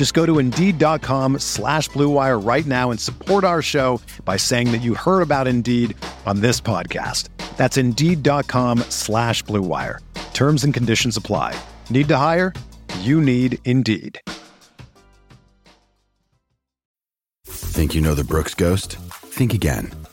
Just go to Indeed.com slash BlueWire right now and support our show by saying that you heard about Indeed on this podcast. That's Indeed.com slash BlueWire. Terms and conditions apply. Need to hire? You need Indeed. Think you know the Brooks Ghost? Think again.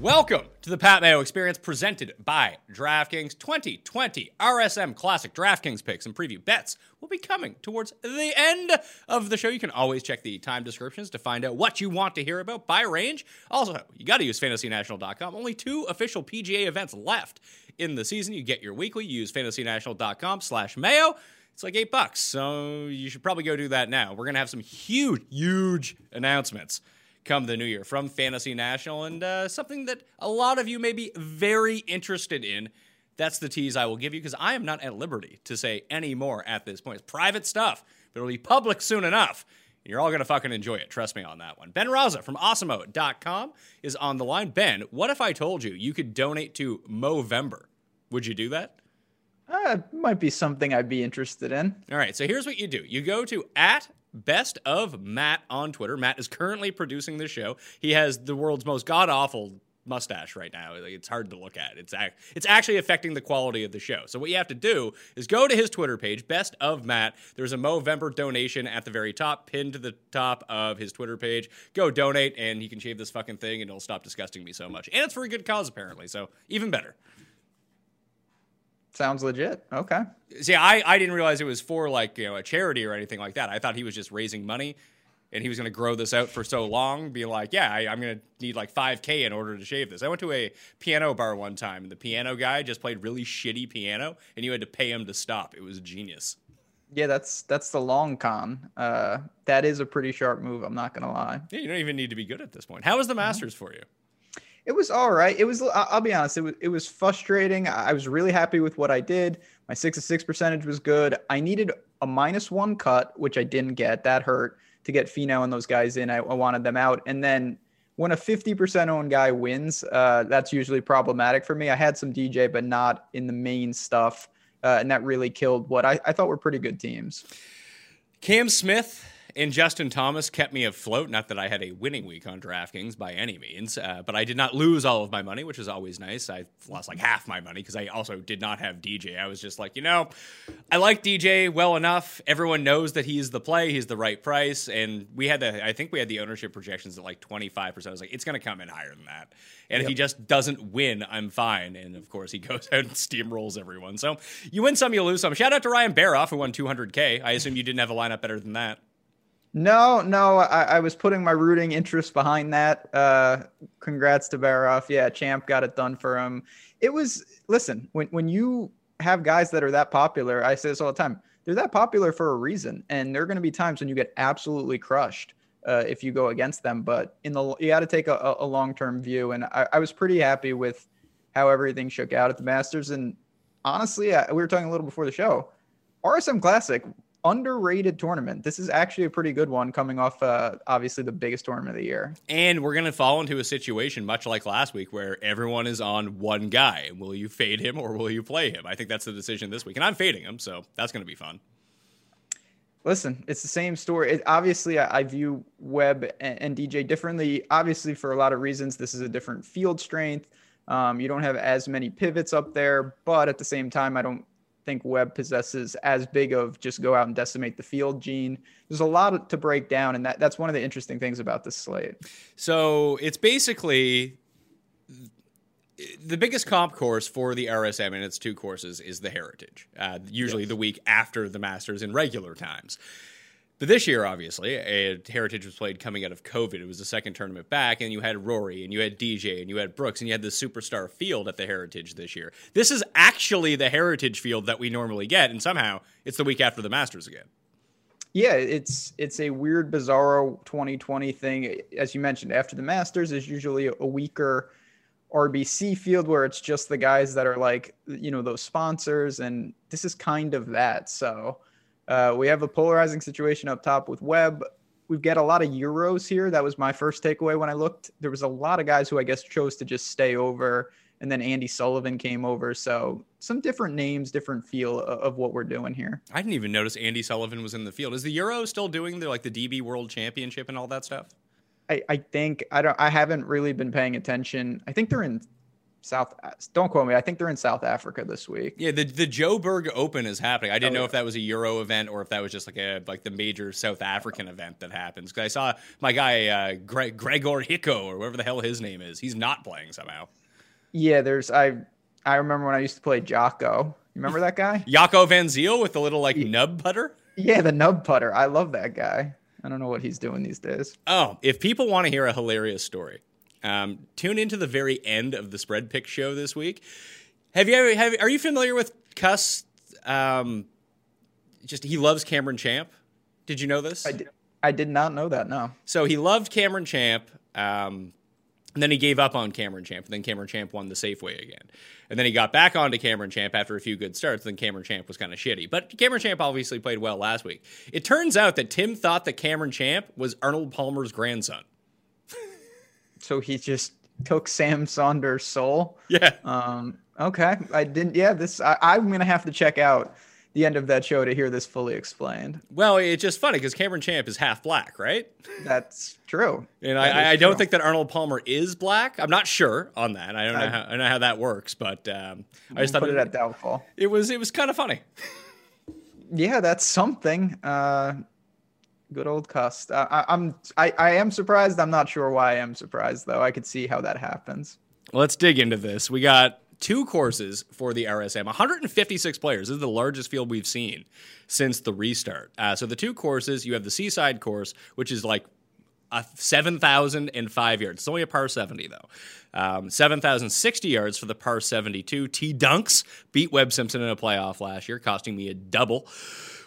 Welcome to the Pat Mayo Experience presented by DraftKings 2020 RSM Classic DraftKings picks and preview bets will be coming towards the end of the show. You can always check the time descriptions to find out what you want to hear about by range. Also, you got to use fantasynational.com. Only two official PGA events left in the season. You get your weekly. You use fantasynational.com slash mayo. It's like eight bucks. So you should probably go do that now. We're going to have some huge, huge announcements come the new year from Fantasy National and uh, something that a lot of you may be very interested in. That's the tease I will give you because I am not at liberty to say any more at this point. It's private stuff, but it'll be public soon enough. You're all going to fucking enjoy it. Trust me on that one. Ben Raza from Awesemo.com is on the line. Ben, what if I told you you could donate to Movember? Would you do that? Uh, might be something I'd be interested in. All right, so here's what you do you go to at best of Matt on Twitter. Matt is currently producing the show. He has the world's most god awful mustache right now. It's hard to look at. It's act- it's actually affecting the quality of the show. So what you have to do is go to his Twitter page, Best of Matt. There's a Movember donation at the very top, pinned to the top of his Twitter page. Go donate, and he can shave this fucking thing, and it'll stop disgusting me so much. And it's for a good cause, apparently. So even better. Sounds legit. Okay. See, I, I didn't realize it was for like you know a charity or anything like that. I thought he was just raising money, and he was going to grow this out for so long. Be like, yeah, I, I'm going to need like 5k in order to shave this. I went to a piano bar one time, and the piano guy just played really shitty piano, and you had to pay him to stop. It was genius. Yeah, that's that's the long con. Uh, that is a pretty sharp move. I'm not gonna lie. Yeah, you don't even need to be good at this point. How was the Masters for you? It was all right. It was. I'll be honest. It was. It was frustrating. I was really happy with what I did. My six to six percentage was good. I needed a minus one cut, which I didn't get. That hurt to get Finau and those guys in. I, I wanted them out. And then when a 50% owned guy wins, uh, that's usually problematic for me. I had some DJ, but not in the main stuff. Uh, and that really killed what I, I thought were pretty good teams. Cam Smith and Justin Thomas kept me afloat. Not that I had a winning week on DraftKings by any means, uh, but I did not lose all of my money, which is always nice. I lost like half my money because I also did not have DJ. I was just like, you know, I like DJ well enough. Everyone knows that he's the play, he's the right price, and we had the. I think we had the ownership projections at like twenty five percent. I was like, it's going to come in higher than that. And yep. if he just doesn't win, I'm fine. And of course, he goes out and steamrolls everyone. So you win some, you lose some. Shout out to Ryan Baroff, who won 200K. I assume you didn't have a lineup better than that. No, no, I, I, was putting my rooting interest behind that. Uh, congrats to Baroff. Yeah, Champ got it done for him. It was listen when when you have guys that are that popular. I say this all the time. They're that popular for a reason, and there are going to be times when you get absolutely crushed uh, if you go against them. But in the you got to take a, a long term view, and I, I was pretty happy with how everything shook out at the Masters. And honestly, I, we were talking a little before the show. RSM Classic underrated tournament. This is actually a pretty good one coming off uh, obviously the biggest tournament of the year. And we're going to fall into a situation much like last week where everyone is on one guy. Will you fade him or will you play him? I think that's the decision this week. And I'm fading him, so that's going to be fun. Listen, it's the same story. It, obviously, I, I, view Webb and, and, DJ differently. Obviously, for a lot of reasons, this is a different field strength. Um, you don't have as many pivots up there, but at the same time, I don't think Webb possesses as big of just go out and decimate the field gene. There's a lot to break down, and that, that's one of the interesting things about this slate. So it's basically the biggest comp course for the RSM and its two courses is the Heritage, uh, usually yes. the week after the Masters in regular times. But this year, obviously, Heritage was played coming out of COVID. It was the second tournament back, and you had Rory, and you had DJ, and you had Brooks, and you had the superstar field at the Heritage this year. This is actually the Heritage field that we normally get, and somehow it's the week after the Masters again. Yeah, it's it's a weird, bizarro 2020 thing. As you mentioned, after the Masters is usually a weaker RBC field where it's just the guys that are like, you know, those sponsors, and this is kind of that. So uh, we have a polarizing situation up top with Webb. We've got a lot of Euros here. That was my first takeaway when I looked. There was a lot of guys who I guess chose to just stay over, and then Andy Sullivan came over. So some different names, different feel of what we're doing here. I didn't even notice Andy Sullivan was in the field. Is the Euro still doing the like the DP World Championship and all that stuff? I, I think I don't I haven't really been paying attention. I think they're in South. Don't quote me. I think they're in South Africa this week. Yeah, the the Joburg Open is happening. I didn't oh, know yeah. if that was a Euro event or if that was just like a like the major South African event that happens. Because I saw my guy uh, Greg, Gregor Hicko or whatever the hell his name is. He's not playing somehow. Yeah, there's I I remember when I used to play Jocko. You remember that guy? Jaco Van Zyl with the little like yeah. nub putter. Yeah, the nub putter. I love that guy. I don't know what he's doing these days. Oh, if people want to hear a hilarious story, um, tune into the very end of the Spread Pick show this week. Have you ever? Have, are you familiar with Cuss? Um, just he loves Cameron Champ. Did you know this? I did, I did not know that. No. So he loved Cameron Champ. Um, and then he gave up on Cameron Champ. And then Cameron Champ won the Safeway again. And then he got back onto Cameron Champ after a few good starts. Then Cameron Champ was kind of shitty. But Cameron Champ obviously played well last week. It turns out that Tim thought that Cameron Champ was Arnold Palmer's grandson so he just took Sam Saunders' soul. Yeah. Um, okay. I didn't. Yeah. This. I, I'm gonna have to check out the end of that show to hear this fully explained. Well, it's just funny because Cameron Champ is half black, right? That's true. And I, I, don't think that Arnold Palmer is black. I'm not sure on that. I don't know. How, I don't know how that works, but um, I just thought it, it at doubtful. It was. It was kind of funny. yeah, that's something. Uh, Good old Cust. I, I'm I, I am surprised. I'm not sure why I am surprised though. I could see how that happens. Let's dig into this. We got two courses for the RSM. 156 players. This is the largest field we've seen since the restart. Uh, so the two courses, you have the Seaside course, which is like a 7,005 yards. It's only a par 70 though. Um, 7,060 yards for the par 72. T Dunks beat Webb Simpson in a playoff last year, costing me a double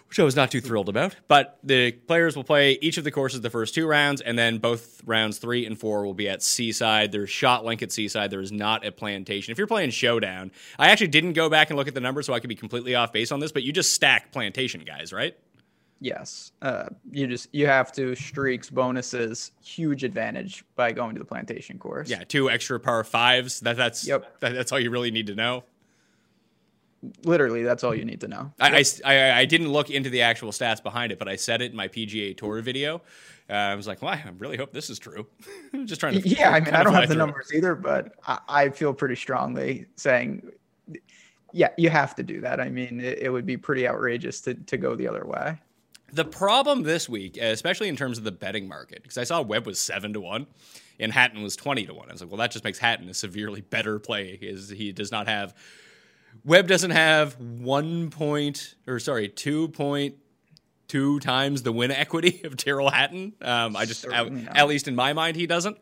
which I was not too thrilled about. But the players will play each of the courses the first two rounds, and then both rounds three and four will be at Seaside. There's ShotLink at Seaside. There is not at Plantation. If you're playing Showdown, I actually didn't go back and look at the numbers, so I could be completely off base on this. But you just stack Plantation guys, right? Yes, uh, you just you have to streaks, bonuses, huge advantage by going to the plantation course. Yeah, two extra par fives. That that's yep. That, that's all you really need to know literally that's all you need to know. I, I, I, didn't look into the actual stats behind it but i said it in my pga tour video. Uh, i was like well i really hope this is true. I'm just trying to yeah i mean i don't have the numbers either but I, I, feel pretty strongly saying yeah you have to do that. I mean it, it would be pretty outrageous to, to go the other way. The problem this week especially in terms of the betting market because i saw webb was 7 to 1 and hatton was 20 to 1 i was like well that just makes hatton a severely better play is he does not have Webb doesn't have one point, or sorry, two point two times the win equity of Tyrrell Hatton. Um, I just, at, at, least in my mind, he doesn't.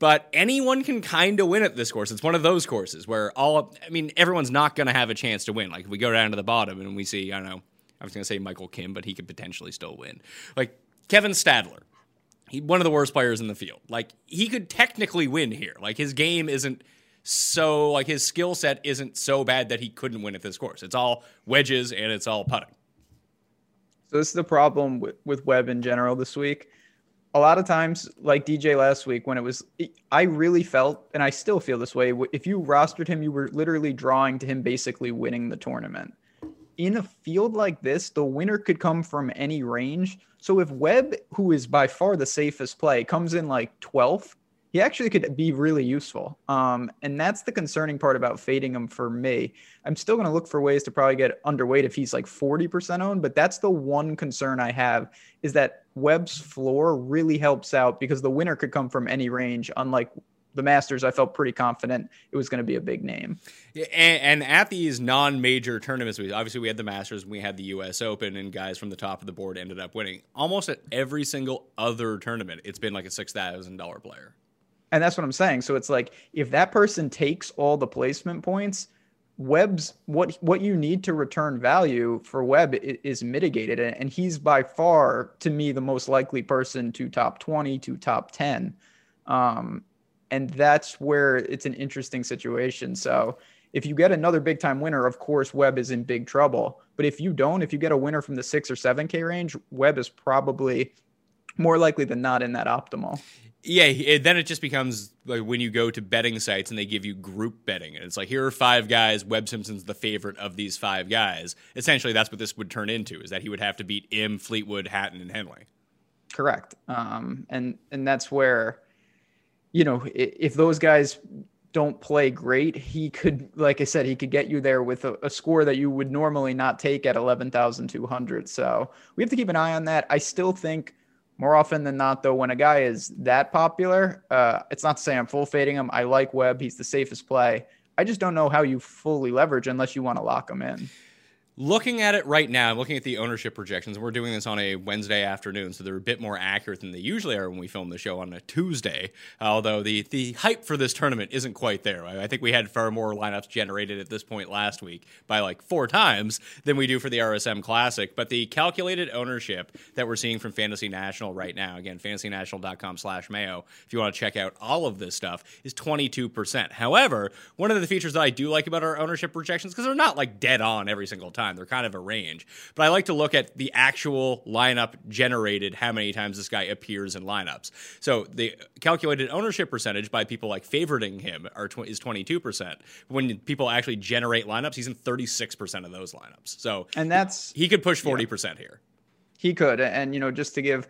But anyone can kind of win at this course. It's one of those courses where all, I mean, everyone's not going to have a chance to win. Like if we go down to the bottom and we see, I don't know, I was going to say Michael Kim, but he could potentially still win. Like Kevin Stadler, he, one of the worst players in the field. Like he could technically win here. Like his game isn't so like his skill set isn't so bad that he couldn't win at this course. It's all wedges and it's all putting. So this is the problem with, with Webb in general this week. A lot of times, like DJ last week, when it was, I really felt, and I still feel this way. If you rostered him, you were literally drawing to him basically winning the tournament. In a field like this, the winner could come from any range. So if Webb, who is by far the safest play, comes in like 12th, he actually could be really useful. Um, and that's the concerning part about fading him for me. I'm still going to look for ways to probably get underweight if he's like 40% owned, but that's the one concern I have is that Webb's floor really helps out because the winner could come from any range, unlike the Masters, I felt pretty confident it was going to be a big name. And, and, at these non-major tournaments, we obviously we had the Masters, and we had the U.S. Open, and guys from the top of the board ended up winning. Almost at every single other tournament, it's been like a six thousand dollar player. And that's what I'm saying. So it's like if that person takes all the placement points, Webb's what what you need to return value for Webb is mitigated, and he's by far to me the most likely person to top twenty to top ten, um, and that's where it's an interesting situation. So if you get another big time winner, of course Webb is in big trouble. But if you don't, if you get a winner from the six or seven K range, Webb is probably more likely than not in that optimal. Yeah, it, then it just becomes like when you go to betting sites and they give you group betting, and it's like here are five guys. Webb Simpson's the favorite of these five guys. Essentially, that's what this would turn into: is that he would have to beat Im, Fleetwood, Hatton, and Henley. Correct, um, and and that's where, you know, if, if those guys don't play great, he could, like I said, he could get you there with a, a score that you would normally not take at eleven thousand two hundred. So we have to keep an eye on that. I still think more often than not, though, when a guy is that popular, uh, it's not to say I'm full fading him. I like Webb; he's the safest play. I just don't know how you fully leverage unless you want to lock him in. Looking at it right now, I'm looking at the ownership projections, we're doing this on a Wednesday afternoon, so they're a bit more accurate than they usually are when we film the show on a Tuesday. Although the the hype for this tournament isn't quite there. I think we had far more lineups generated at this point last week by like four times than we do for the RSM Classic. But the calculated ownership that we're seeing from Fantasy National right now, again, fantasynational.com/mayo, if you want to check out all of this stuff, is 22%. However, one of the features that I do like about our ownership projections because they're not like dead on every single time time. They're kind of a range. But I like to look at the actual lineup generated, how many times this guy appears in lineups. So the calculated ownership percentage by people like favoriting him are tw- is 22%. When people actually generate lineups, he's in 36% of those lineups. So and that's he could push 40% yeah. here. He could. And, you know, just to give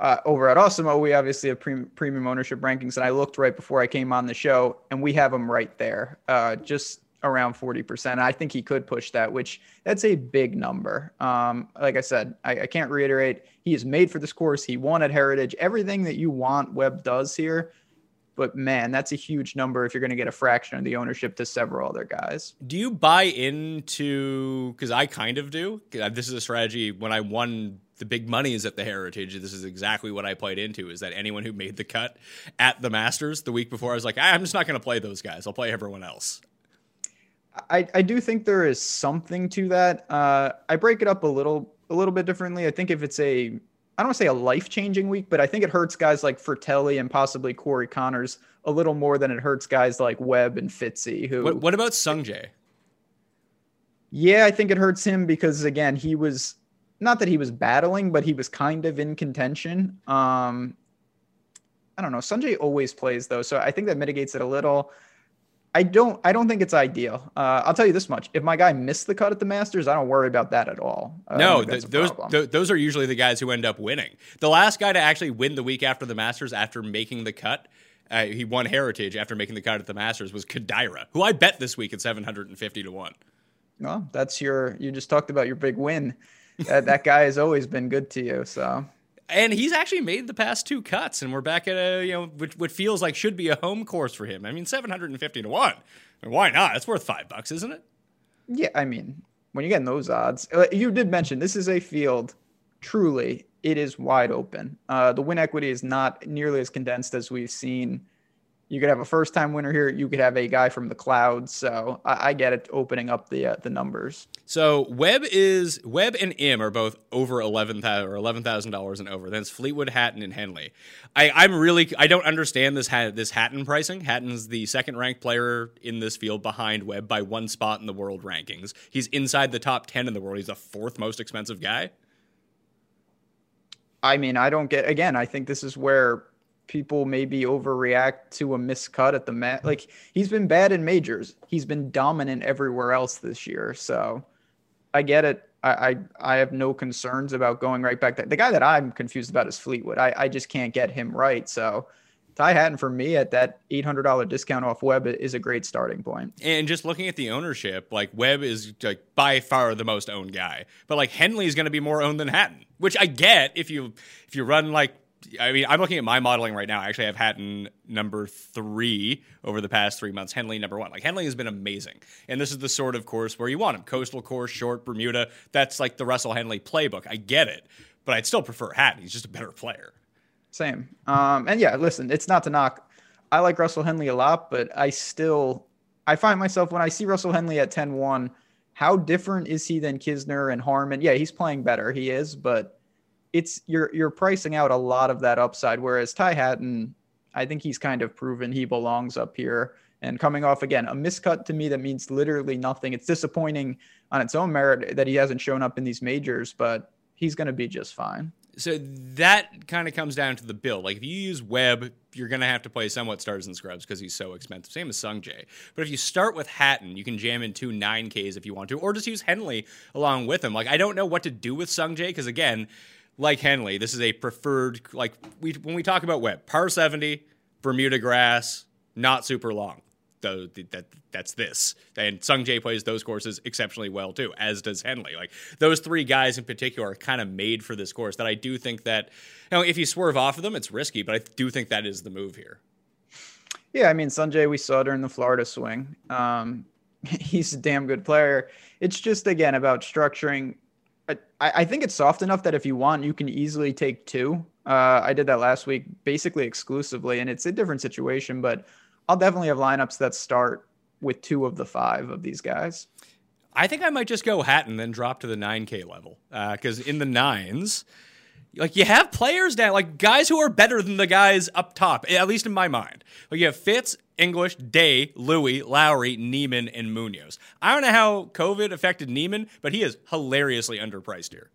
uh, over at Awesemo, we obviously have pre- premium ownership rankings, and I looked right before I came on the show, and we have them right there. Uh, just around 40%. I think he could push that, which that's a big number. Um, like I said, I, I, can't reiterate. He is made for this course. He won at Heritage. Everything that you want Webb does here. But man, that's a huge number if you're going to get a fraction of the ownership to several other guys. Do you buy into, because I kind of do. This is a strategy when I won the big money is at the Heritage. This is exactly what I played into. Is that anyone who made the cut at the Masters the week before? I was like, I'm just not going to play those guys. I'll play everyone else. I, I do think there is something to that. Uh, I break it up a little a little bit differently. I think if it's a I don't want to say a life changing week, but I think it hurts guys like Frittelli and possibly Corey Conners a little more than it hurts guys like Webb and Fitzy. Who what, what about Sungjae? Yeah, I think it hurts him because again, he was not that he was battling, but he was kind of in contention. Um, I don't know. Sungjae always plays though, so I think that mitigates it a little. I don't I don't think it's ideal. Uh, I'll tell you this much: if my guy missed the cut at the Masters, I don't worry about that at all. Uh, no, th- those th- those are usually the guys who end up winning. The last guy to actually win the week after the Masters after making the cut, uh, he won Heritage after making the cut at the Masters was Kodaira, who I bet this week at seven hundred and fifty to one. Well, that's your you just talked about your big win. that guy has always been good to you, so and he's actually made the past two cuts, and we're back at a you know what, what feels like should be a home course for him. I mean, seven hundred and fifty to one. I mean, why not? It's worth five bucks, isn't it? Yeah, I mean, when you're getting those odds, you did mention this is a field. Truly, it is wide open. Uh, the win equity is not nearly as condensed as we've seen you could have a first time winner here. You could have a guy from the clouds. So I, I get it opening up the uh, the numbers. So Webb is Webb and Im are both over eleven thousand or eleven thousand dollars and over. Then it's Fleetwood, Hatton, and Henley. I, I'm really I don't understand this this Hatton pricing. Hatton's the second ranked player in this field behind Webb by one spot in the world rankings. He's inside the top ten in the world. He's the fourth most expensive guy. I mean, I don't get again, I think this is where people maybe overreact to a miscut at the mat. Like he's been bad in majors. He's been dominant everywhere else this year. So I get it. I, I, I have no concerns about going right back. The guy that I'm confused about is Fleetwood. I, I just can't get him right. So Ty Hatton for me at that $800 discount off Webb is a great starting point. And just looking at the ownership, like Webb is like by far the most owned guy, but like Henley is going to be more owned than Hatton, which I get if you if you run like I mean, I'm looking at my modeling right now. I actually have Hatton number three over the past three months. Henley number one. Like Henley has been amazing, and this is the sort of course where you want him: coastal course, short, Bermuda. That's like the Russell Henley playbook. I get it, but I'd still prefer Hatton. He's just a better player. Same. Um, and yeah, listen, it's not to knock. I like Russell Henley a lot, but I still I find myself when I see Russell Henley at 10-1, how different is he than Kisner and Harman? Yeah, he's playing better. He is, but it's you're you're pricing out a lot of that upside. Whereas Ty Hatton, I think he's kind of proven he belongs up here. And coming off again, a miscut to me that means literally nothing. It's disappointing on its own merit that he hasn't shown up in these majors, but he's going to be just fine. So that kind of comes down to the build. Like if you use Webb, you're going to have to play somewhat stars and scrubs because he's so expensive. Same as Sungjae. But if you start with Hatton, you can jam in two 9Ks if you want to, or just use Henley along with him. Like I don't know what to do with Sungjae because again, like Henley, this is a preferred like we when we talk about Webb, par 70, Bermuda grass, not super long. Though that that's this. And Sungjae plays those courses exceptionally well too, as does Henley. Like those three guys in particular are kind of made for this course. That I do think that you know if you swerve off of them, it's risky, but I do think that is the move here. Yeah, I mean Sungjae we saw during the Florida swing. Um, he's a damn good player. It's just again about structuring I, I think it's soft enough that if you want, you can easily take two. Uh, I did that last week, basically exclusively, and it's a different situation, but I'll definitely have lineups that start with two of the five of these guys. I think I might just go Hatton, then drop to the 9K level. Because uh, in the nines, like you have players now, like guys who are better than the guys up top, at least in my mind. Like you have Fitz, English, Day, Louis, Lowry, Niemann, and Munoz. I don't know how COVID affected Niemann, but he is hilariously underpriced here.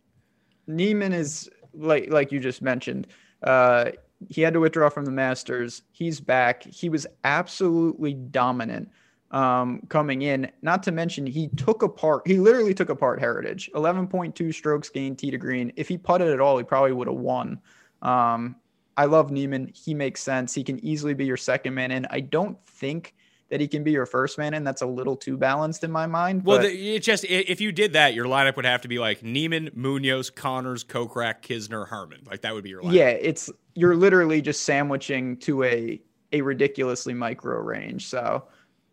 Niemann is like like you just mentioned. Uh, he had to withdraw from the Masters. He's back. He was absolutely dominant um, coming in. Not to mention, he took apart, he literally took apart Heritage. 11.2 strokes gained tee to green. If he putted at all, he probably would have won. Um, I love Niemann. He makes sense. He can easily be your second man And I don't think that he can be your first man and That's a little too balanced in my mind. Well, the, it just if you did that, your lineup would have to be like Niemann, Munoz, Conners, Kokrak, Kisner, Harman. Like that would be your lineup. Yeah, it's you're literally just sandwiching to a a ridiculously micro range. So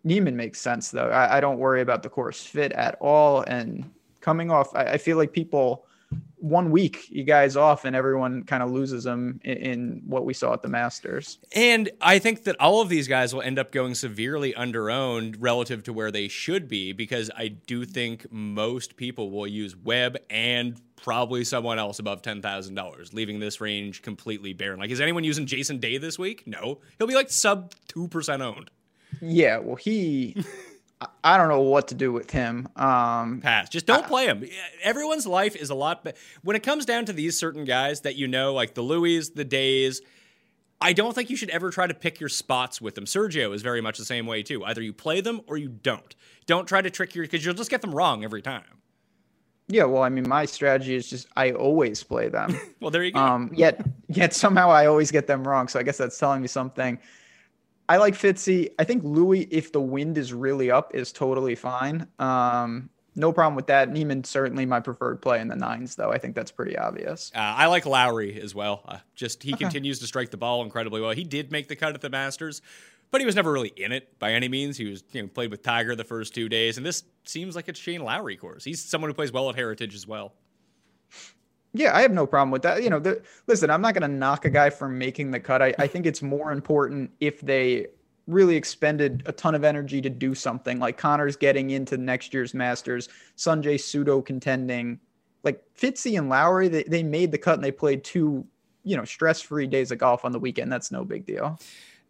Niemann makes sense though. I, I, don't worry about the course fit at all. And coming off, I, I feel like people one week you guys off and everyone kind of loses them in, in, what we saw at the Masters. And I think that all of these guys will end up going severely underowned relative to where they should be because I do think most people will use Webb and probably someone else above $10,000, leaving this range completely barren. Like, is anyone using Jason Day this week? No. He'll be like sub 2% owned. Yeah, well, he. I don't know what to do with him. Um, Pass. Just don't I, play him. Everyone's life is a lot. Be- when it comes down to these certain guys that you know, like the Louis, the Days, I don't think you should ever try to pick your spots with them. Sergio is very much the same way too. Either you play them or you don't. Don't try to trick your because you'll just get them wrong every time. Yeah, well, I mean, my strategy is just I always play them. well, there you go. Um, yet, yet somehow I always get them wrong. So I guess that's telling me something. I like Fitzy. I think Louis, if the wind is really up, is totally fine. Um, no problem with that. Niemann certainly my preferred play in the nines, though. I think that's pretty obvious. Uh, I like Lowry as well. Uh, just he okay. continues to strike the ball incredibly well. He did make the cut at the Masters, but he was never really in it by any means. He was you know played with Tiger the first two days, and this seems like a Shane Lowry course. He's someone who plays well at Heritage as well. Yeah, I have no problem with that. You know, the, listen, I'm not going to knock a guy for making the cut. I, I think it's more important if they really expended a ton of energy to do something like Conners getting into next year's Masters, Sungjae pseudo contending. Like Fitzy and Lowry, they, they made the cut and they played two, you know, stress free days of golf on the weekend. That's no big deal.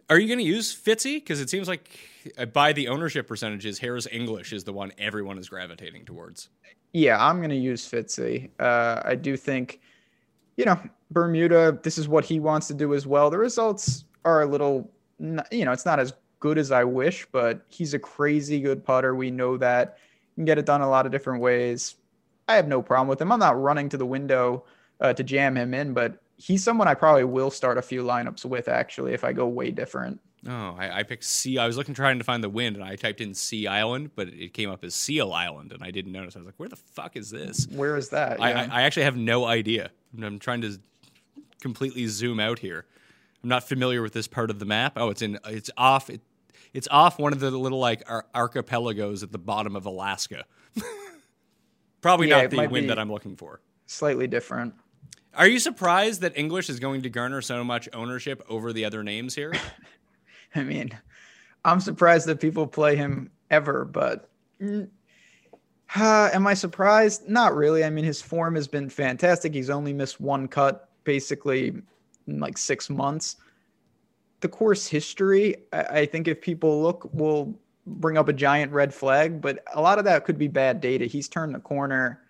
Are you going to use Fitzy? Because it seems like uh, by the ownership percentages, Harris English is the one everyone is gravitating towards. Yeah, I'm going to use Fitzy. Uh, I do think, you know, Bermuda, this is what he wants to do as well. The results are a little, you know, it's not as good as I wish, but he's a crazy good putter. We know that. You can get it done a lot of different ways. I have no problem with him. I'm not running to the window uh, to jam him in, but he's someone I probably will start a few lineups with actually if I go way different. Oh, I, I, picked Sea. I was looking trying to find the wind, and I typed in Sea Island, but it came up as Seal Island, and I didn't notice. I was like, "Where the fuck is this? Where is that?" I, yeah. I, I actually have no idea. I'm trying to completely zoom out here. I'm not familiar with this part of the map. Oh, it's in. It's off. It, it's off one of the little like ar- archipelagos at the bottom of Alaska. Probably yeah, not the wind that I'm looking for. Slightly different. Are you surprised that English is going to garner so much ownership over the other names here? I mean, I'm surprised that people play him ever, but uh, am I surprised? Not really. I mean, his form has been fantastic. He's only missed one cut basically in like six months. The course history, I, I think if people look, will bring up a giant red flag, but a lot of that could be bad data. He's turned the corner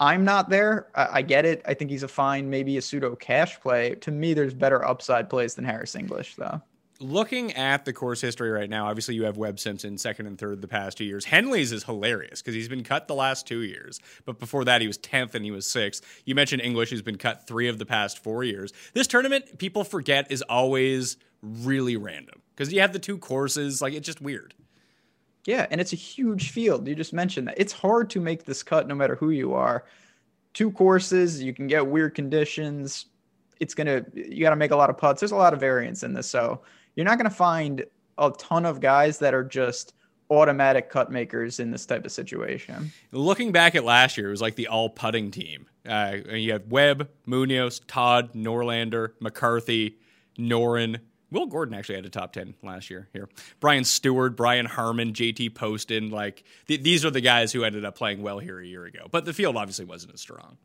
I'm not there. I, I, get it. I think he's a fine, maybe a pseudo cash play. To me, there's better upside plays than Harris English, though. Looking at the course history right now, obviously you have Webb Simpson second and third the past two years. Henley's is hilarious because he's been cut the last two years, but before that he was tenth and he was sixth. You mentioned English, who's been cut three of the past four years. This tournament, people forget, is always really random because you have the two courses. Like it's just weird. Yeah, and it's a huge field. You just mentioned that. It's hard to make this cut no matter who you are. Two courses, you can get weird conditions. It's to, you got to make a lot of putts. There's a lot of variance in this. So you're not going to find a ton of guys that are just automatic cut makers in this type of situation. Looking back at last year, it was like the all putting team. Uh, you had Webb, Munoz, Todd, Norlander, McCarthy, Noren, Will Gordon actually had a top 10 last year here. Brian Stuard, Brian Harman, JT Poston, like th- these are the guys who ended up playing well here a year ago. But the field obviously wasn't as strong.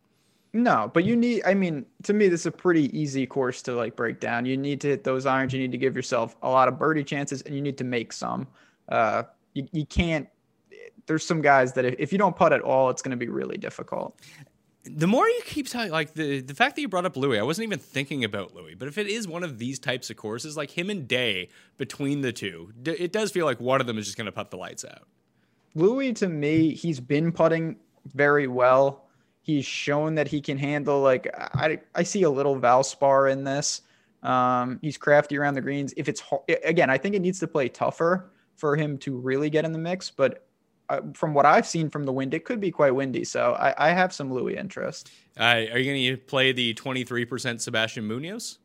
No, but you need I mean, to me this is a pretty easy course to like break down. You need to hit those irons, you need to give yourself a lot of birdie chances and you need to make some. Uh you, you can't there's some guys that if, if you don't putt at all, it's going to be really difficult the more you keep talking, like the the fact that you brought up Louis, I wasn't even thinking about Louis. But if it is one of these types of courses, like him and Day, between the two, it does feel like one of them is just going to put the lights out. Louis, to me, he's been putting very well. He's shown that he can handle like I I see a little Valspar in this. Um, he's crafty around the greens. If it's again, I think it needs to play tougher for him to really get in the mix. But uh, from what I've seen from the wind, it could be quite windy. So I, I have some Louis interest. Uh, are you going to play the 23% Sebastian Munoz?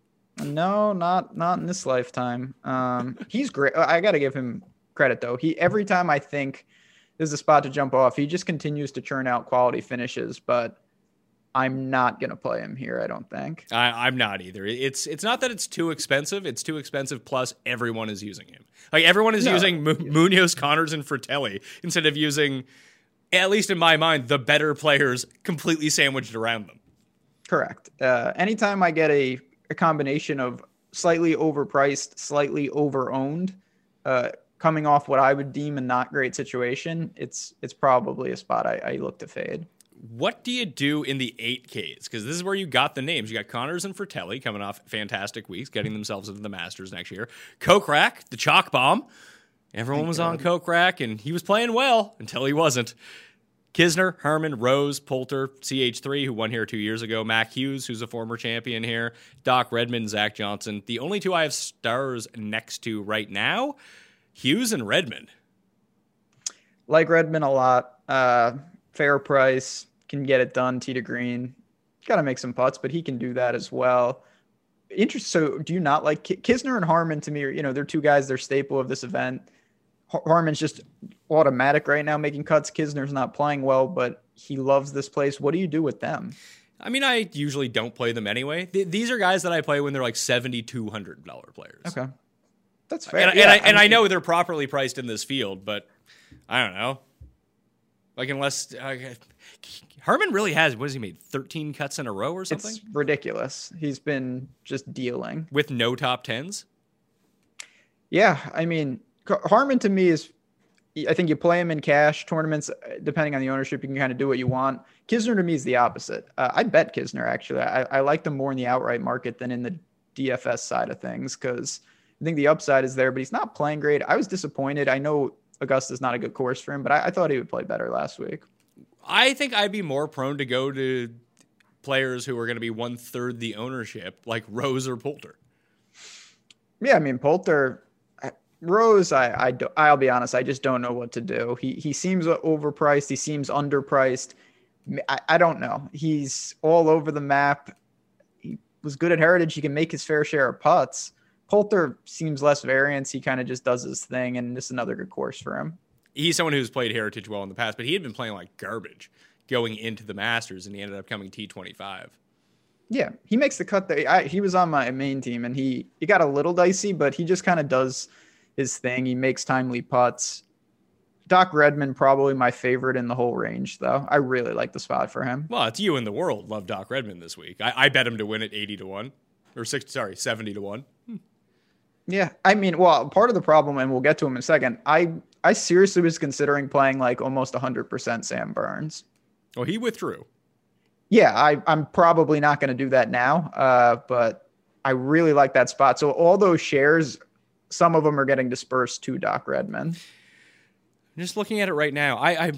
No, not not in this lifetime. Um, he's great. I got to give him credit though. He every time I think there's a spot to jump off, he just continues to churn out quality finishes. But I'm not gonna play him here. I don't think. I, am not either. It's it's not that it's too expensive. It's too expensive. Plus, everyone is using him. Like everyone is no. using M- Munoz, Conners, and Frittelli instead of using, at least in my mind, the better players completely sandwiched around them. Correct. Uh, anytime I get a, a combination of slightly overpriced, slightly overowned, uh, coming off what I would deem a not great situation, it's it's probably a spot I, I look to fade what do you do in the 8Ks? Because this is where you got the names. You got Conners and Frittelli coming off fantastic weeks, getting themselves into the Masters next year. Kokrak, the chalk bomb. Everyone Thank was God. on Kokrak, and he was playing well until he wasn't. Kisner, Harman, Rose, Poulter, CH3, who won here two years ago, Mac Hughes, who's a former champion here, Doc Redman, Zach Johnson. The only two I have stars next to right now, Hughes and Redman. Like Redman a lot. Uh, fair price can get it done. To green, got to make some putts, but he can do that as well. Interest. So, do you not like Kisner and Harman? To me, you know, they're two guys. They're staple of this event. Harman's just automatic right now, making cuts. Kisner's not playing well, but he loves this place. What do you do with them? I mean, I usually don't play them anyway. Th- these are guys that I play when they're like seventy two hundred dollar players. Okay, that's fair. And, yeah, and I, and I know they're properly priced in this field, but I don't know. Like unless uh, Harman really has what has he made? Thirteen cuts in a row or something? It's ridiculous. He's been just dealing with no top tens. Yeah, I mean Harman to me is I think you play him in cash tournaments, uh, depending on the ownership, you can kind of do what you want. Kisner to me is the opposite. Uh, I bet Kisner actually. I, I like them more in the outright market than in the DFS side of things because I think the upside is there, but he's not playing great. I was disappointed. I know Augusta's not a good course for him, but I, I thought he would play better last week. I think I'd be more prone to go to players who are going to be one third the ownership, like Rose or Poulter. Yeah, I mean Poulter, Rose. I I do, I'll be honest. I just don't know what to do. He he seems overpriced. He seems underpriced. I, I don't know. He's all over the map. He was good at Heritage. He can make his fair share of putts. Poulter seems less variance. He kind of just does his thing, and this is another good course for him. He's someone who's played Heritage well in the past, but he had been playing like garbage going into the Masters, and he ended up coming T25. Yeah, he makes the cut. There, I, he was on my main team, and he he got a little dicey, but he just kind of does his thing. He makes timely putts. Doc Redman probably my favorite in the whole range, though. I really like the spot for him. Well, it's you in the world love Doc Redman this week. I, I bet him to win at eighty to one, or six. Sorry, seventy to one. Yeah, I mean, well, part of the problem, and we'll get to him in a second. I I seriously was considering playing like almost hundred percent Sam Burns. Well, he withdrew. Yeah, I, I'm probably not going to do that now, uh, but I really like that spot. So all those shares, some of them are getting dispersed to Doc Redman. I'm just looking at it right now. I, I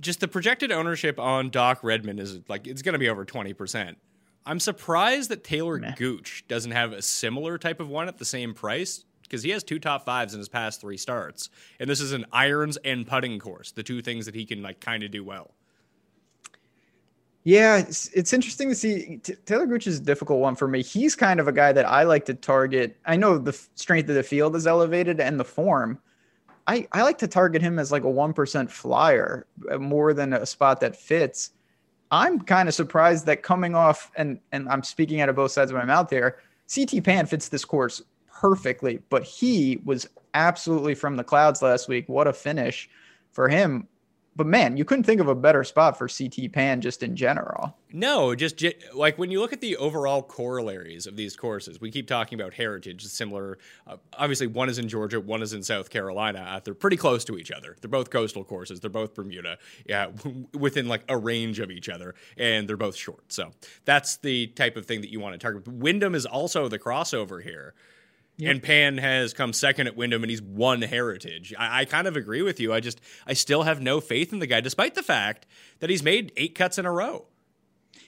just the projected ownership on Doc Redman is like it's going to be over twenty percent. I'm surprised that Talor Meh. Gooch doesn't have a similar type of one at the same price because he has two top fives in his past three starts, and this is an irons and putting course, the two things that he can like kind of do well. Yeah, it's, it's interesting to see. T- Talor Gooch is a difficult one for me. He's kind of a guy that I like to target. I know the f- strength of the field is elevated and the form. I, I like to target him as like a 1% flyer uh, more than a spot that fits. I'm kind of surprised that coming off, and, and I'm speaking out of both sides of my mouth here, CT Pan fits this course perfectly, but he was absolutely from the clouds last week. What a finish for him but man, you couldn't think of a better spot for CT Pan just in general. No, just like when you look at the overall corollaries of these courses, we keep talking about heritage, similar. Uh, obviously, one is in Georgia, one is in South Carolina. Uh, they're pretty close to each other. They're both coastal courses. They're both Bermuda, yeah, within like a range of each other, and they're both short. So that's the type of thing that you want to target. Wyndham is also the crossover here. Yep. And Pan has come second at Wyndham and he's won Heritage. I, I, kind of agree with you. I just I still have no faith in the guy, despite the fact that he's made eight cuts in a row.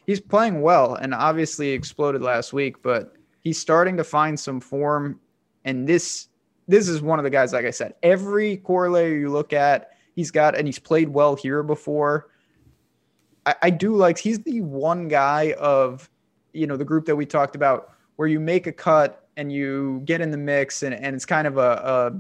He's playing well and obviously exploded last week, but he's starting to find some form. And this this is one of the guys, like I said, every corollary you look at, he's got and he's played well here before. I, I do like he's the one guy of you know the group that we talked about where you make a cut and you get in the mix and, and it's kind of a, a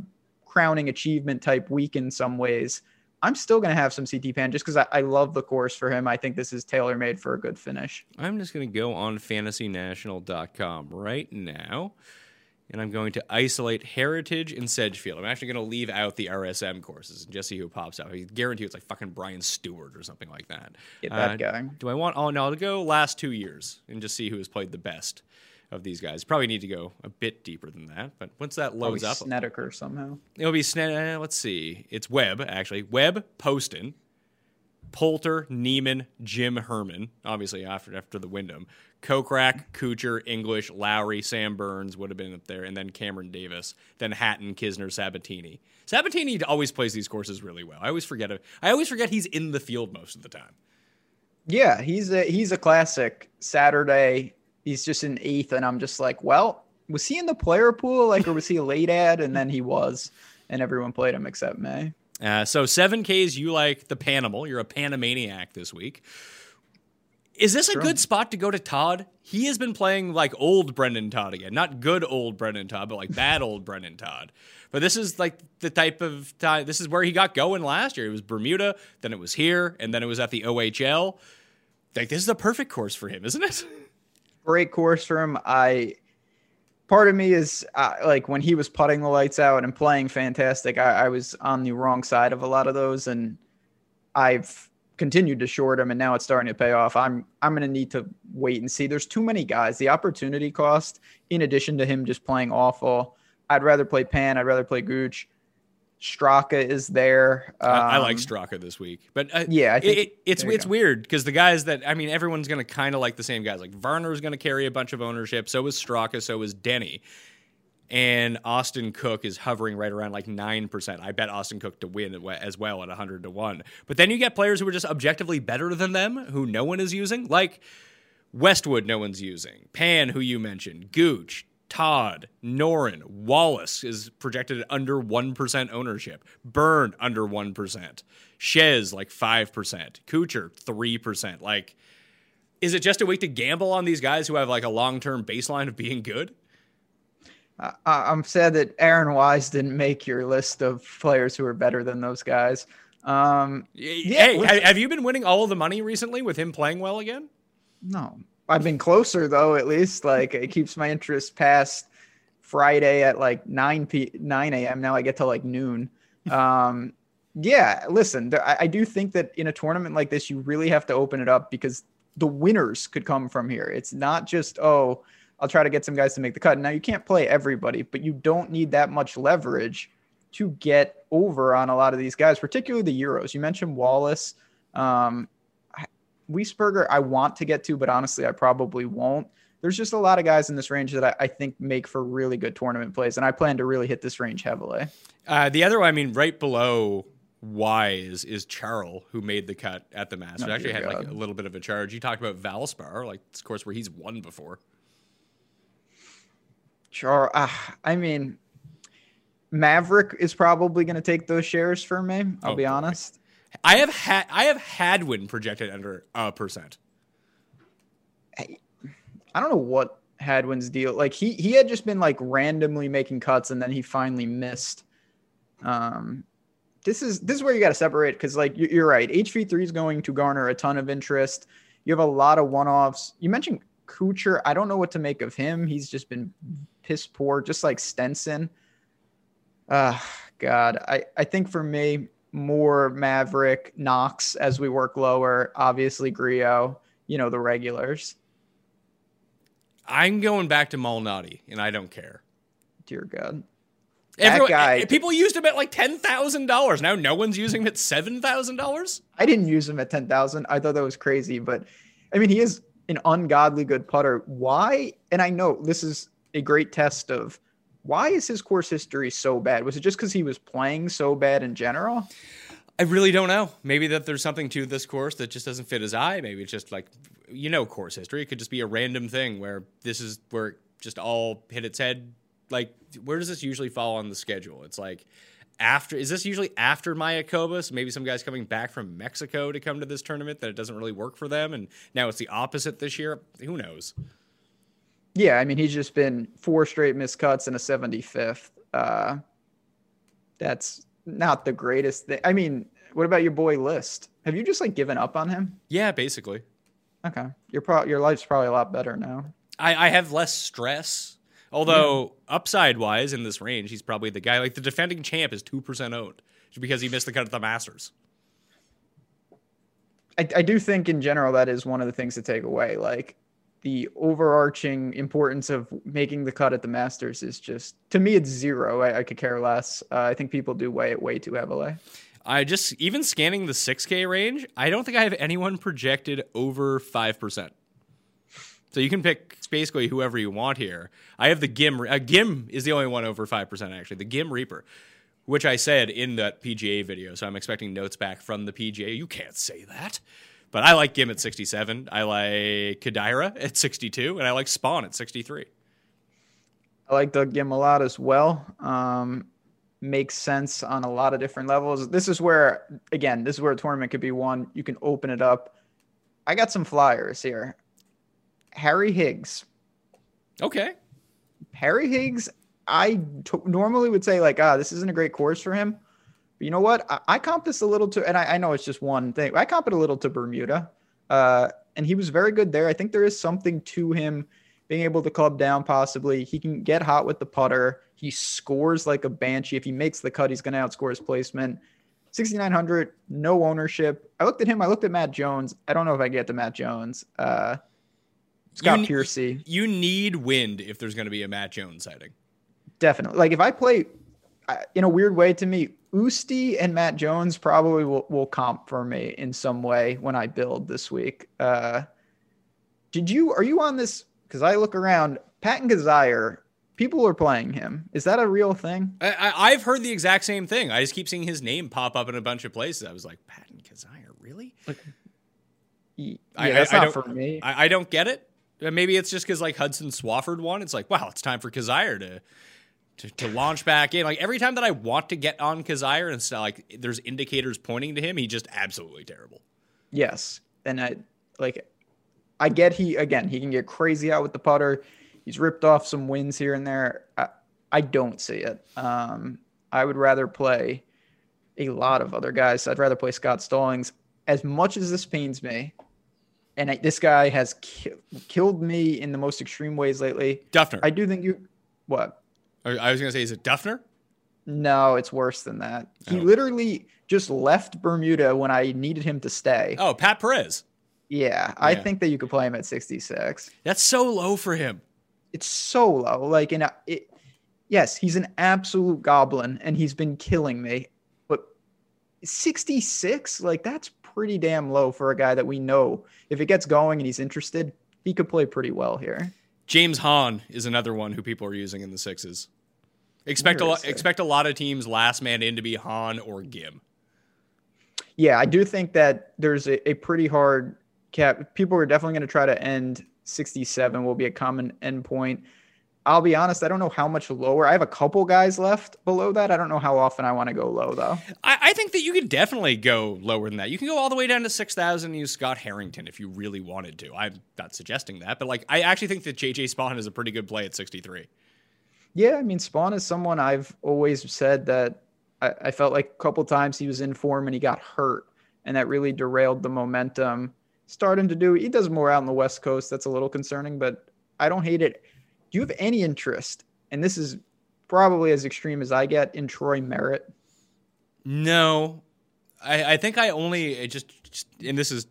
crowning achievement type week in some ways. I'm still going to have some CT Pan just because I, I, love the course for him. I think this is tailor made for a good finish. I'm just going to go on fantasynational.com right now and I'm going to isolate Heritage and Sedgefield. I'm actually going to leave out the RSM courses and just see who pops out. I guarantee it's like fucking Brian Stuard or something like that. Get that uh, guy. Do I want? Oh no, I'll go last two years and just see who has played the best of these guys. Probably need to go a bit deeper than that, but once that loads up, Snedeker somehow. It'll be Sned. Uh, let's see. It's Webb actually. Webb, Poston, Poulter, Niemann, Jim Herman. Obviously after after the Wyndham, Kokrak, Kuchar, English, Lowry, Sam Burns would have been up there, and then Cameron Davis, then Hatton, Kisner, Sabatini. Sabatini always plays these courses really well. I always forget it. I always forget he's in the field most of the time. Yeah, he's a he's a classic Saturday he's just in eighth, and I'm just like, well, was he in the player pool, like, or was he a late ad? And then he was, and everyone played him except May. Uh, so seven Ks, you like the Panimal. You're a Panamaniac this week. Is this True. a good spot to go to Todd? He has been playing like old Brendon Todd again. Not good old Brendon Todd, but like bad old Brendon Todd. But this is like the type of time, this is where he got going last year. It was Bermuda, then it was here, and then it was at the OHL. Like, this is the perfect course for him, isn't it? Great course for him. I part of me is uh, like when he was putting the lights out and playing fantastic. I, I, was on the wrong side of a lot of those, and I've continued to short him, and now it's starting to pay off. I'm I'm going to need to wait and see. There's too many guys. The opportunity cost, in addition to him just playing awful, I'd rather play Pan. I'd rather play Gooch. Straka is there. Um, I, I like Straka this week, but uh, yeah, I think, it, it, it's it's go. weird because the guys that I mean, everyone's going to kind of like the same guys. Like Varner is going to carry a bunch of ownership. So is Straka. So is Denny. And Austin Cook is hovering right around like nine percent. I bet Austin Cook to win as well at hundred to one. But then you get players who are just objectively better than them, who no one is using, like Westwood. No one's using Pan, who you mentioned, Gooch, Todd, Noren, Wallace is projected at under 1% ownership. Burn under 1%. Shez like 5%. Kuchar 3%. Like is it just a week to gamble on these guys who have like a long-term baseline of being good? I, I'm sad that Aaron Wise didn't make your list of players who are better than those guys. Um, hey, have you been winning all of the money recently with him playing well again? no, I've been closer though. At least like it keeps my interest past Friday at like nine p nine a.m. Now I get to like noon. Um, yeah, listen, there, I, I do think that in a tournament like this, you really have to open it up because the winners could come from here. It's not just oh, I'll try to get some guys to make the cut. Now you can't play everybody, but you don't need that much leverage to get over on a lot of these guys, particularly the Euros. You mentioned Wallace. Um, Wiesberger, I want to get to, but honestly, I probably won't. There's just a lot of guys in this range that I, I think make for really good tournament plays, and I plan to really hit this range heavily. Uh, the other one, I mean, right below Wise is Charles, who made the cut at the Masters. Oh, Actually had like a little bit of a charge. You talked about Valspar, like this course where he's won before. Sure. Uh, I mean, Maverick is probably going to take those shares for me. I'll Oh, be honest. I have had I have Hadwin projected under a percent. I don't know what Hadwin's deal. Like he he had just been like randomly making cuts, and then he finally missed. Um, this is this is where you got to separate because like you- you're right. HV three is going to garner a ton of interest. You have a lot of one offs. You mentioned Kuchar. I don't know what to make of him. He's just been piss poor, just like Stenson. Uh God, I I think for me more Maverick Knox as we work lower. Obviously Grio. You know the regulars. I'm going back to Malnati, and I don't care. Dear God. That Everyone, guy- eh, people used him at like ten thousand dollars. Now no one's using him at seven thousand dollars. I didn't use him at 10,000. I thought that was crazy, but I mean, he is an ungodly good putter. Why? And I know this is a great test of why is his course history so bad? Was it just because he was playing so bad in general? I really don't know. Maybe that there's something to this course that just doesn't fit his eye. Maybe it's just like you know course history. It could just be a random thing where this is where it just all hit its head. Like where does this usually fall on the schedule? It's like after is this usually after Mayakoba? So maybe some guys coming back from Mexico to come to this tournament that it doesn't really work for them, and now it's the opposite this year. Who knows? Yeah, I mean, he's just been four straight missed cuts and a 75th. Uh, that's not the greatest thing. I mean, what about your boy List? Have you just like given up on him? Yeah, basically. Okay, your pro- your life's probably a lot better now. I, I have less stress. Although upside wise in this range, he's probably the guy. Like the defending champ is two percent owned just because he missed the cut at the Masters. I, I do think in general that is one of the things to take away. Like the overarching importance of making the cut at the Masters is just to me it's zero. I, I could care less. Uh, I think people do weigh it way too heavily. I just even scanning the six K range, I don't think I have anyone projected over five percent. So you can pick basically whoever you want here. I have the Ghim. Uh, Ghim is the only one over five percent actually. The Ghim Reaper, which I said in that PGA video. So I'm expecting notes back from the PGA. You can't say that. But I like Ghim at 67. I like Kadira at 62, and I like Spaun at 63. I like Doug Ghim a lot as well. Um, makes sense on a lot of different levels. This is where, again, this is where a tournament could be won. You can open it up. I got some flyers here. Harry Higgs. Okay. Harry Higgs, I t- normally would say like, ah, this isn't a great course for him. But you know what? I, I comp this a little to, and I, I know it's just one thing. I comp it a little to Bermuda, uh, and he was very good there. I think there is something to him being able to club down. Possibly, he can get hot with the putter. He scores like a banshee. If he makes the cut, he's going to outscore his placement. 6,900, no ownership. I looked at him. I looked at Matt Jones. I don't know if I get to Matt Jones. Uh, Scott You- Piercy. You need wind if there's going to be a Matt Jones sighting. Definitely. Like if I play I- in a weird way to me, Usti and Matt Jones probably will, will comp for me in some way when I build this week. Uh, did you are you on this? Because I look around, Patton Kizzire, people are playing him. Is that a real thing? I, I, I've heard the exact same thing. I just keep seeing his name pop up in a bunch of places. I was like, Patton Kizzire, really? Yeah, I- that's I- I not don't- for me. I, I don't get it. Maybe it's just because like Hudson Swafford won. It's like, wow, it's time for Kizzire to, to to launch back in. Like every time that I want to get on Kizzire and stuff, like there's indicators pointing to him, he's just absolutely terrible. Yes. And I like I get he again, he can get crazy out with the putter. He's ripped off some wins here and there. I, I don't see it. Um I would rather play a lot of other guys. I'd rather play Scott Stallings. As much as this pains me, and I, this guy has ki- killed me in the most extreme ways lately. Duffner. I do think you what? I, was gonna say, is it Duffner? No, it's worse than that. He Oh. literally just left Bermuda when I needed him to stay. Oh, Pat Perez. Yeah, I Yeah. think that you could play him at 66. That's so low for him. It's so low. Like, in a, it, yes, he's an absolute goblin, and he's been killing me. But 66, like that's pretty damn low for a guy that we know if it gets going and he's interested, he could play pretty well here. James Hahn is another one who people are using in the sixes. Expect a lot. Expect a lot of teams last man in to be Hahn or Ghim. Yeah, I do think that there's a, a pretty hard cap. People are definitely going to try to end 67 will be a common endpoint. I'll be honest, I don't know how much lower. I have a couple guys left below that. I don't know how often I want to go low though. I, I think that you could definitely go lower than that. You can go all the way down to six thousand and use Scott Harrington if you really wanted to. I'm not suggesting that, but like I actually think that JJ Spaun is a pretty good play at 63. Yeah, I mean, Spaun is someone I've always said that I, I felt like a couple times he was in form and he got hurt, and that really derailed the momentum. Starting to do, he does more out on the West Coast. That's a little concerning, but I don't hate it. Do you have any interest? And this is probably as extreme as I get in Troy Merritt. No, I, I think I only it just, just and this is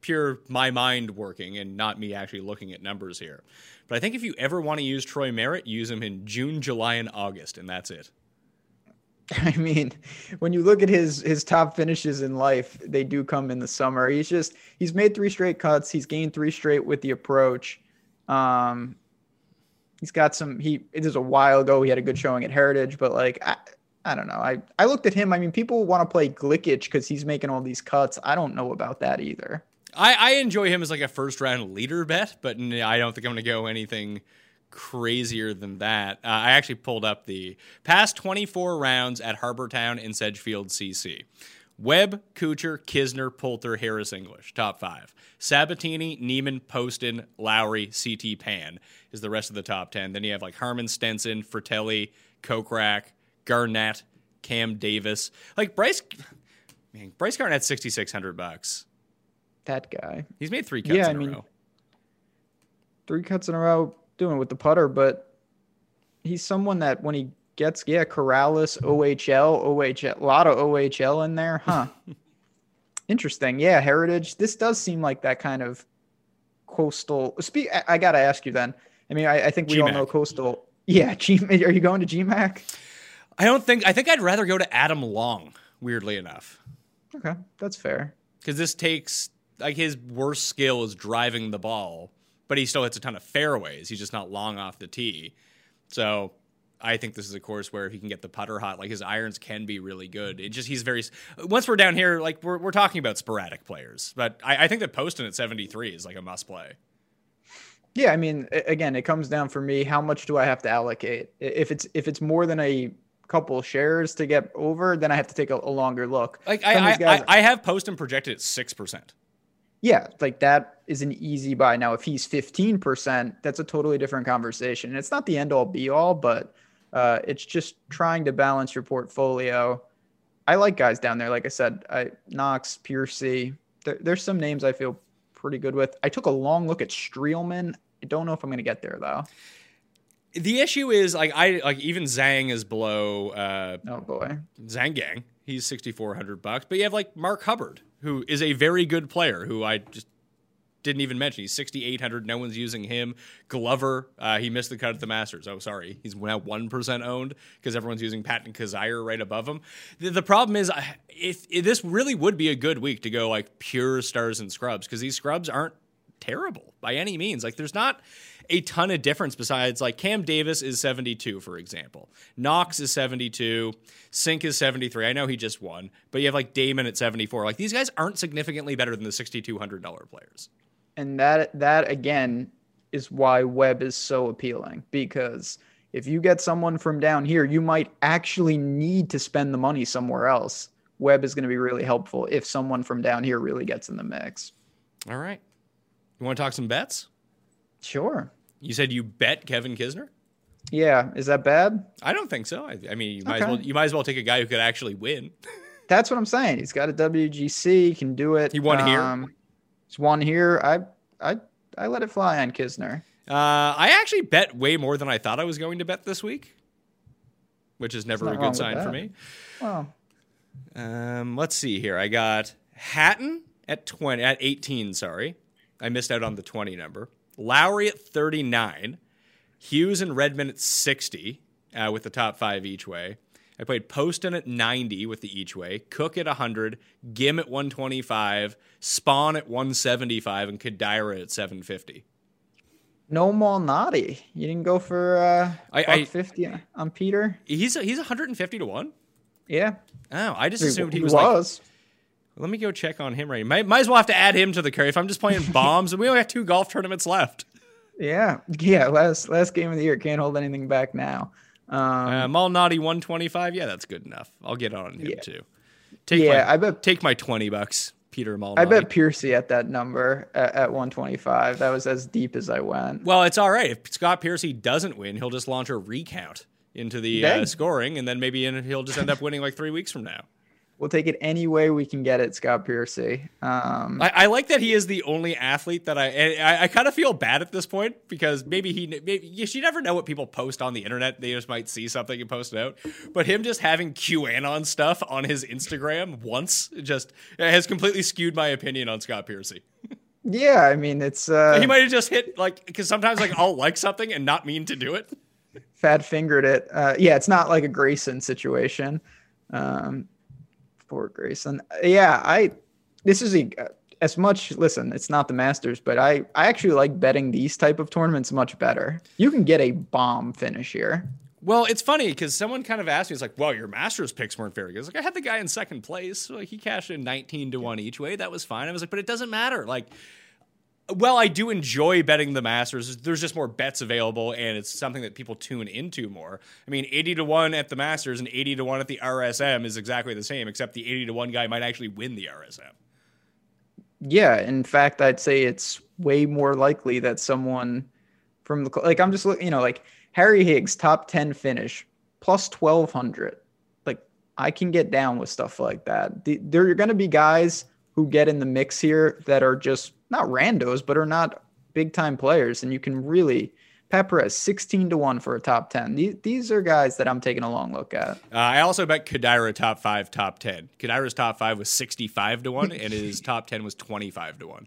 pure my mind working and not me actually looking at numbers here. But I think if you ever want to use Troy Merritt, use him in June, July, and August, and that's it. I mean, when you look at his his top finishes in life, they do come in the summer. He's just he's made three straight cuts. He's gained three straight with the approach. Um, he's got some. He it is a while ago. He had a good showing at Heritage, but like I, I don't know. I I looked at him. I mean, people want to play Glickich because he's making all these cuts. I don't know about that either. I, I enjoy him as like a first round leader bet, but i don't think I'm to go anything crazier than that. Uh, I actually pulled up the past 24 rounds at Harbortown and Sedgefield CC. Webb, Kuchar, Kisner, Poulter, Harris English, top five. Sabatini, Niemann, Poston, Lowry, CT Pan is the rest of the top 10. Then you have like Harman Stenson, Frittelli, Kokrak, Garnett, Cam Davis. Like Brice, man, Brice Garnett's 6,600 bucks. That guy, He's made three cuts Yeah, in I a mean, row. three cuts in a row, doing it with the putter, but he's someone that when he gets yeah, Corales, OHL, OHL, a lot of OHL in there, huh? Interesting. Yeah, Heritage. This does seem like that kind of coastal. Speak. I, I gotta ask you then. I mean, I, I think we all GMAC. know coastal. Yeah, G. Are you going to GMAC? I don't think. I think I'd rather go to Adam Long. Weirdly enough, Okay, that's fair. because this takes like his worst skill is driving the ball, but he still hits a ton of fairways. He's just not long off the tee. So I think this is a course where if he can get the putter hot, like his irons can be really good. It just he's very. Once we're down here, like we're we're talking about sporadic players, but I, I think that Poston at seventy three is like a must play. Yeah, I mean, again, it comes down for me. How much do I have to allocate? If it's if it's more than a couple shares to get over, then I have to take a, a longer look. Like I, these guys- I, I have Poston projected at six percent. Yeah, like that is an easy buy. Now, if he's 15%, that's a totally different conversation. And it's not the end all be all, but uh, it's just trying to balance your portfolio. I like guys down there. Like I said, I, Knox, Piercy. There, there's some names I feel pretty good with. I took a long look at Streelman. I don't know if I'm going to get there though. The issue is like I like even Zhang is below uh, Oh boy. Zhang Gang. He's sixty four hundred bucks, but you have like Mark Hubbard, who is a very good player, who I just didn't even mention. He's 6,800. No one's using him. Glover, uh, he missed the cut at the Masters. Oh, sorry. He's now 1% owned because everyone's using Patton Kizzire right above him. The, the problem is, if, if, this really would be a good week to go like pure stars and scrubs because these scrubs aren't terrible by any means. Like, there's not a ton of difference besides like Cam Davis is 72, for example. Knox is 72. Cink is 73. I know he just won, but you have like Damon at 74. Like, these guys aren't significantly better than the $6,200 players and that that again is why Webb is so appealing because if you get someone from down here, you might actually need to spend the money somewhere else. Webb is going to be really helpful if someone from down here really gets in the mix. All right. You want to talk some bets? Sure. You said you bet Kevin Kisner? Yeah, is that bad? I don't think so. I, I mean, you might okay. as well you might as well take a guy who could actually win. That's what I'm saying. He's got a WGC, he can do it. He won um, here. It's one here. I I I let it fly on Kisner. Uh, I actually bet way more than I thought I was going to bet this week, which is never a good sign for me. Well, um, let's see here. I got Hatton at twenty at eighteen. Sorry, I missed out on the twenty number. Lowry at thirty nine. Hughes and Redman at sixty, uh, with the top five each way. I played Poston at 90 with the each way, Cook at 100, Ghim at 125, Spaun at 175, and Kadira at 750. No Malnati. You didn't go for uh, I, I 50 on Peter? He's he's 150 to 1? Yeah. Oh, I just assumed he, he was, was. Like, let me go check on him right. Might, might as well have to add him to the curry if I'm just playing bombs and we only have two golf tournaments left. Yeah. Yeah, last last game of the year can't hold anything back now. Um, uh, naughty 125. Yeah, that's good enough. I'll get on him yeah. too. Take yeah, my, I bet take my 20 bucks, Peter Malnati. I bet Piercy at that number at, at 125. That was as deep as I went. Well, it's all right. If Scott Piercy doesn't win, he'll just launch a recount into the uh, scoring, and then maybe in, he'll just end up winning like three weeks from now. We'll take it any way we can get it, Scott Piercy. Um, I, I, like that he is the only athlete that I I, I kind of feel bad at this point because maybe he maybe you, never know what people post on the internet. They just might see something and post it out. But him just having QAnon stuff on his Instagram once just has completely skewed my opinion on Scott Piercy. Yeah, I mean it's uh, he might have just hit like because sometimes like I'll like something and not mean to do it. Fat fingered it. Uh, yeah, it's not like a Grayson situation. Um, for Grayson. Uh, yeah, I this is a uh, as much listen, it's not the Masters, but I I actually like betting these type of tournaments much better. You can get a bomb finish here. Well, it's funny because someone kind of asked me, "It's like, well, your Masters picks weren't very good." It's like I had the guy in second place, like he cashed in nineteen to one each way. That was fine. I was like, but it doesn't matter. Like well, I do enjoy betting the Masters. There's just more bets available, and it's something that people tune into more. I mean, 80 to 1 at the Masters and 80 to 1 at the RSM is exactly the same, except the 80 to 1 guy might actually win the RSM. Yeah. In fact, I'd say it's way more likely that someone from the, like, I'm just looking, you know, like Harry Higgs, top 10 finish, plus 1200. Like, I can get down with stuff like that. The, there are going to be guys who get in the mix here that are just not randos, but are not big time players. And you can really, Pat Perez, 16 to 1 for a top 10. These, these are guys that I'm taking a long look at. Uh, I also bet Kadira top five, top 10. Kadira's top five was 65 to 1, and his top 10 was 25 to 1.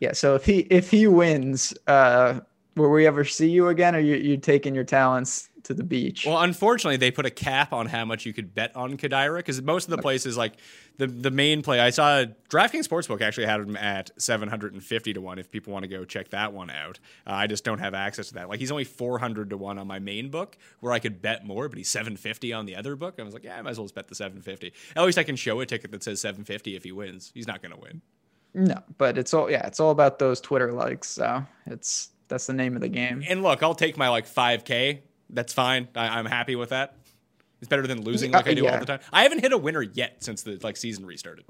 Yeah. So if he if he wins, uh, will we ever see you again, or you you taking your talents to the beach. Well, unfortunately, they put a cap on how much you could bet on Kadira because most of the places, like the the main play, I saw DraftKings Sportsbook actually had him at seven hundred and fifty to one. If people want to go check that one out, uh, I just don't have access to that. Like he's only four hundred to one on my main book, where I could bet more, but he's seven fifty on the other book. I was like, yeah, I might as well just bet the seven fifty. At least I can show a ticket that says seven fifty if he wins. He's not going to win. No, but it's all yeah, it's all about those Twitter likes. So it's that's the name of the game. And look, I'll take my like five k that's fine. I, am happy with that. It's better than losing like I do yeah. all the time. I haven't hit a winner yet since the like season restarted.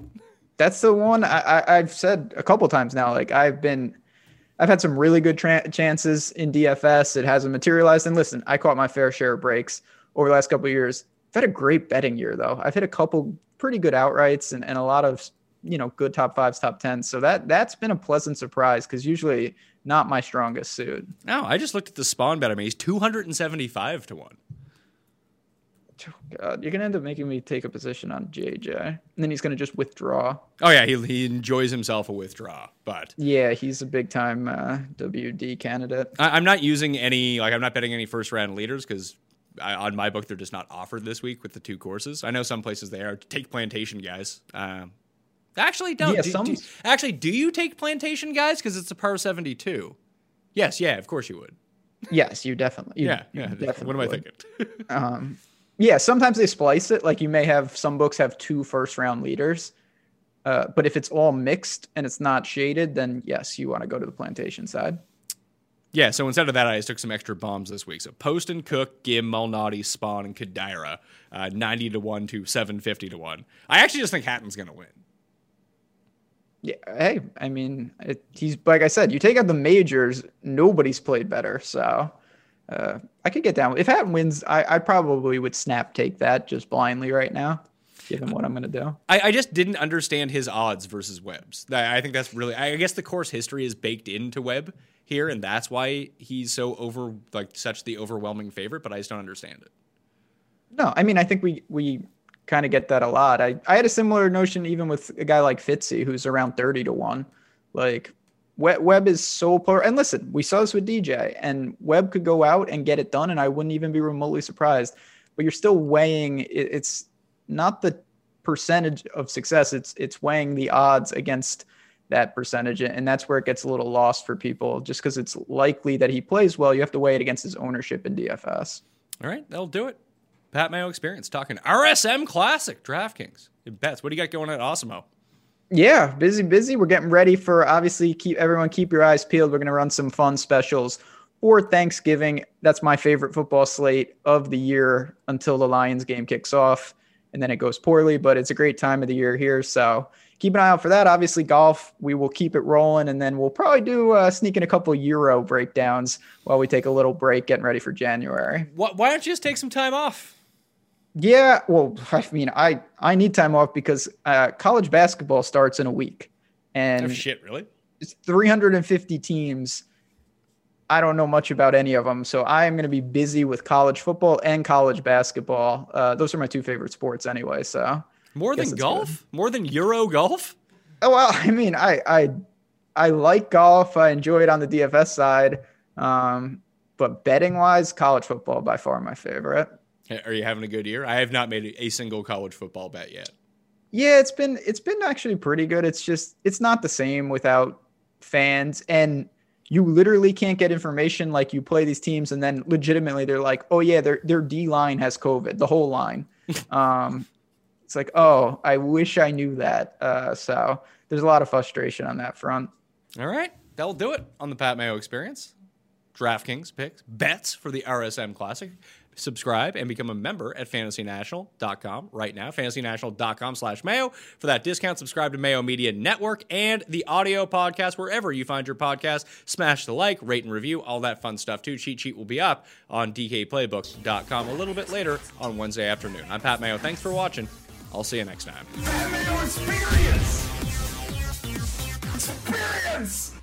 That's the one I, I, have said a couple times now. Like I've been, I've had some really good tra- chances in DFS. It hasn't materialized. And listen, I caught my fair share of breaks over the last couple years. I've had a great betting year though. I've hit a couple pretty good outrights and, and a lot of you know good top fives, top tens. So that that's been a pleasant surprise because usually not my strongest suit. No, I just looked at the Spaun bet. I mean, he's two hundred and seventy-five to one. God, you're gonna end up making me take a position on JJ, and then he's gonna just withdraw. Oh yeah, he he enjoys himself a withdraw, but Yeah, he's a big time uh, WD candidate. I, I'm not using any like I'm not betting any first round leaders because on my book they're just not offered this week with the two courses. I know some places they are. Take plantation guys. Um, actually, don't. Yeah, do, some- do- actually, do you take plantation guys because it's a par 72? Yes, yeah, of course you would. Yes, you definitely. you- Yeah, yeah. definitely What am I would. thinking? Um, yeah, sometimes they splice it. Like you may have some books have two first round leaders, uh, but if it's all mixed and it's not shaded, then yes, you want to go to the plantation side. Yeah, so instead of that, I just took some extra bombs this week. So Poston Cook, Ghim, Malnati, Spaun, and Kadira, uh, 90 to 1 to 750 to 1. I actually just think Hatton's going to win. Yeah, hey, I mean, it, he's like I said, you take out the majors, nobody's played better. So uh, I could get down. If Hatton wins, I, I probably would snap take that just blindly right now, given what I'm going to do. I, I just didn't understand his odds versus Webb's. I I think that's really. I guess the course history is baked into Webb here, and that's why he's so over, like, such the overwhelming favorite, but I just don't understand it. No, I mean, I think we we kind of get that a lot. I, I had a similar notion even with a guy like Fitzy, who's around 30 to 1. Like, We- Webb is so poor. And listen, we saw this with DJ, and Webb could go out and get it done, and I wouldn't even be remotely surprised. But you're still weighing it, it's not the percentage of success, it's it's weighing the odds against that percentage. And that's where it gets a little lost for people. Just because it's likely that he plays well, you have to weigh it against his ownership in DFS. All right, that'll do it. Pat Mayo Experience talking RSM Classic DraftKings. Bets, what do you got going at Osimo? Yeah, busy, busy. We're getting ready for obviously keep everyone keep your eyes peeled. We're gonna run some fun specials for Thanksgiving. That's my favorite football slate of the year until the Lions game kicks off, and then it goes poorly. But it's a great time of the year here, so keep an eye out for that. Obviously, golf we will keep it rolling, and then we'll probably do uh, sneak in a couple Euro breakdowns while we take a little break, getting ready for January. Why don't you just take some time off? Yeah, well, I mean, I I need time off because uh, college basketball starts in a week, and Oh, shit, really? it's 350 teams. I don't know much about any of them, so I am going to be busy with college football and college basketball. Uh, those are my two favorite sports, anyway. So, More than golf? More than Euro golf? oh well, I mean, I I I like golf. I enjoy it on the DFS side, um, but betting wise, college football by far my favorite. Are you having a good year? I have not made a single college football bet yet. Yeah, it's been it's been actually pretty good. It's just it's not the same without fans and you literally can't get information like you play these teams and then legitimately they're like, "Oh yeah, their their D line has COVID, the whole line." um it's like, "Oh, I wish I knew that." Uh so there's a lot of frustration on that front. All right, that'll do it on the Pat Mayo Experience. DraftKings picks, bets for the RSM Classic. Subscribe and become a member at fantasynational.com right now. Fantasynational.com slash Mayo. For that discount, subscribe to Mayo Media Network and the audio podcast wherever you find your podcast. Smash the like, rate and review, all that fun stuff too. Cheat Sheet will be up on DKPlaybook.com a little bit later on Wednesday afternoon. I'm Pat Mayo. Thanks for watching. I'll see you next time. Experience. Experience.